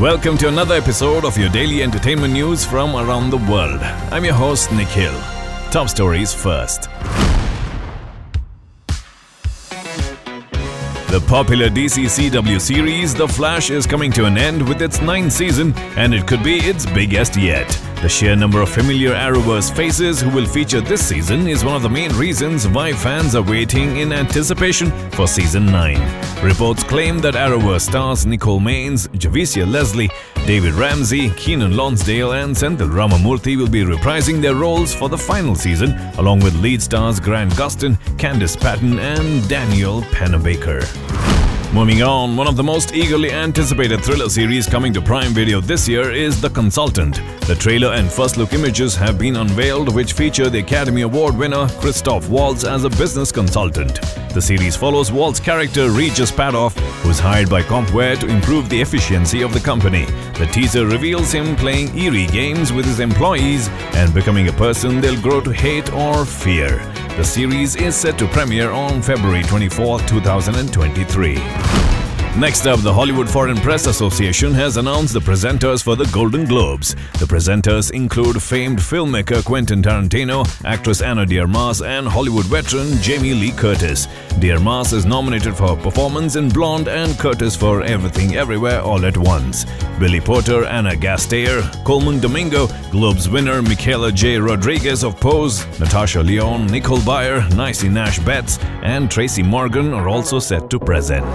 Welcome to another episode of your daily entertainment news from around the world. I'm your host, Nikhil. Top stories first. The popular DC CW series The Flash is coming to an end with its ninth season, and it could be its biggest yet. The sheer number of familiar Arrowverse faces who will feature this season is one of the main reasons why fans are waiting in anticipation for season 9. Reports claim that Arrowverse stars Nicole Maines, Javicia Leslie, David Ramsey, Keiynan Lonsdale, and Senthil Ramamurthy will be reprising their roles for the final season, along with lead stars Grant Gustin, Candice Patton, and Danielle Panabaker. Moving on, one of the most eagerly anticipated thriller series coming to Prime Video this year is The Consultant. The trailer and first look images have been unveiled, which feature the Academy Award winner Christoph Waltz as a business consultant. The series follows Waltz's character Regus Patoff, who's hired by Compware to improve the efficiency of the company. The teaser reveals him playing eerie games with his employees and becoming a person they'll grow to hate or fear. The series is set to premiere on February 24, 2023. Next up, the Hollywood Foreign Press Association has announced the presenters for the Golden Globes. The presenters include famed filmmaker Quentin Tarantino, actress Ana de Armas, and Hollywood veteran Jamie Lee Curtis. De Armas is nominated for her performance in Blonde and Curtis for Everything Everywhere All at Once. Billy Porter, Ana Gasteyer, Colman Domingo, Globes winner Michaela J. Rodriguez of Pose, Natasha Lyonne, Nicole Byer, Niecy Nash Betts, and Tracy Morgan are also set to present.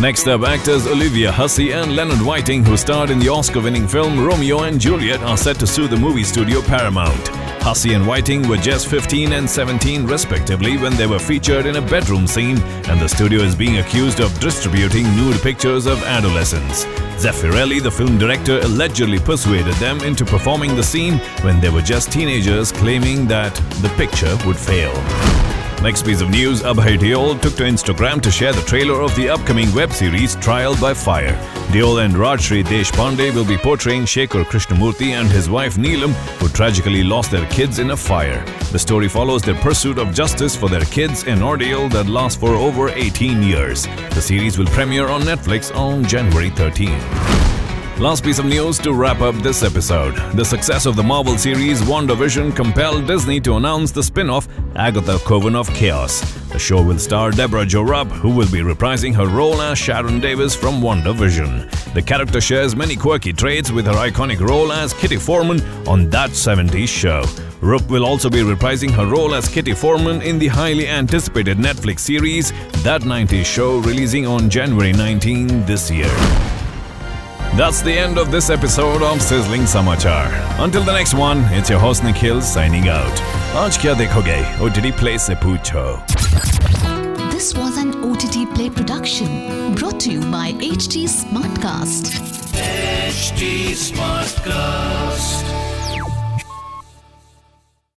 Next up, actors Olivia Hussey and Leonard Whiting, who starred in the Oscar winning film Romeo and Juliet, are set to sue the movie studio Paramount. Hussey and Whiting were just 15 and 17, respectively, when they were featured in a bedroom scene, and the studio is being accused of distributing nude pictures of adolescents. Zeffirelli, the film director, allegedly persuaded them into performing the scene when they were just teenagers, claiming that the picture would fail. Next piece of news Abhay Deol took to Instagram to share the trailer of the upcoming web series Trial by Fire. Deol and Rajshri Deshpande will be portraying Shekhar Krishnamoorthy and his wife Neelam, who tragically lost their kids in a fire. The story follows their pursuit of justice for their kids, an ordeal that lasts for over 18 years. The series will premiere on Netflix on January 13. Last piece of news to wrap up this episode. The success of the Marvel series WandaVision compelled Disney to announce the spin off Agatha Coven of Chaos. The show will star Debra Jo Rupp, who will be reprising her role as Sharon Davis from WandaVision. The character shares many quirky traits with her iconic role as Kitty Foreman on That 70s Show. Rupp will also be reprising her role as Kitty Foreman in the highly anticipated Netflix series That 90s Show, releasing on January 19 this year. That's the end of this episode of Sizzling Samachar. Until the next one, it's your host Nikhil signing out. Aaj kya dekhoge? OTT Play se poocho. This was an OTT Play production brought to you by HT Smartcast. HT Smartcast.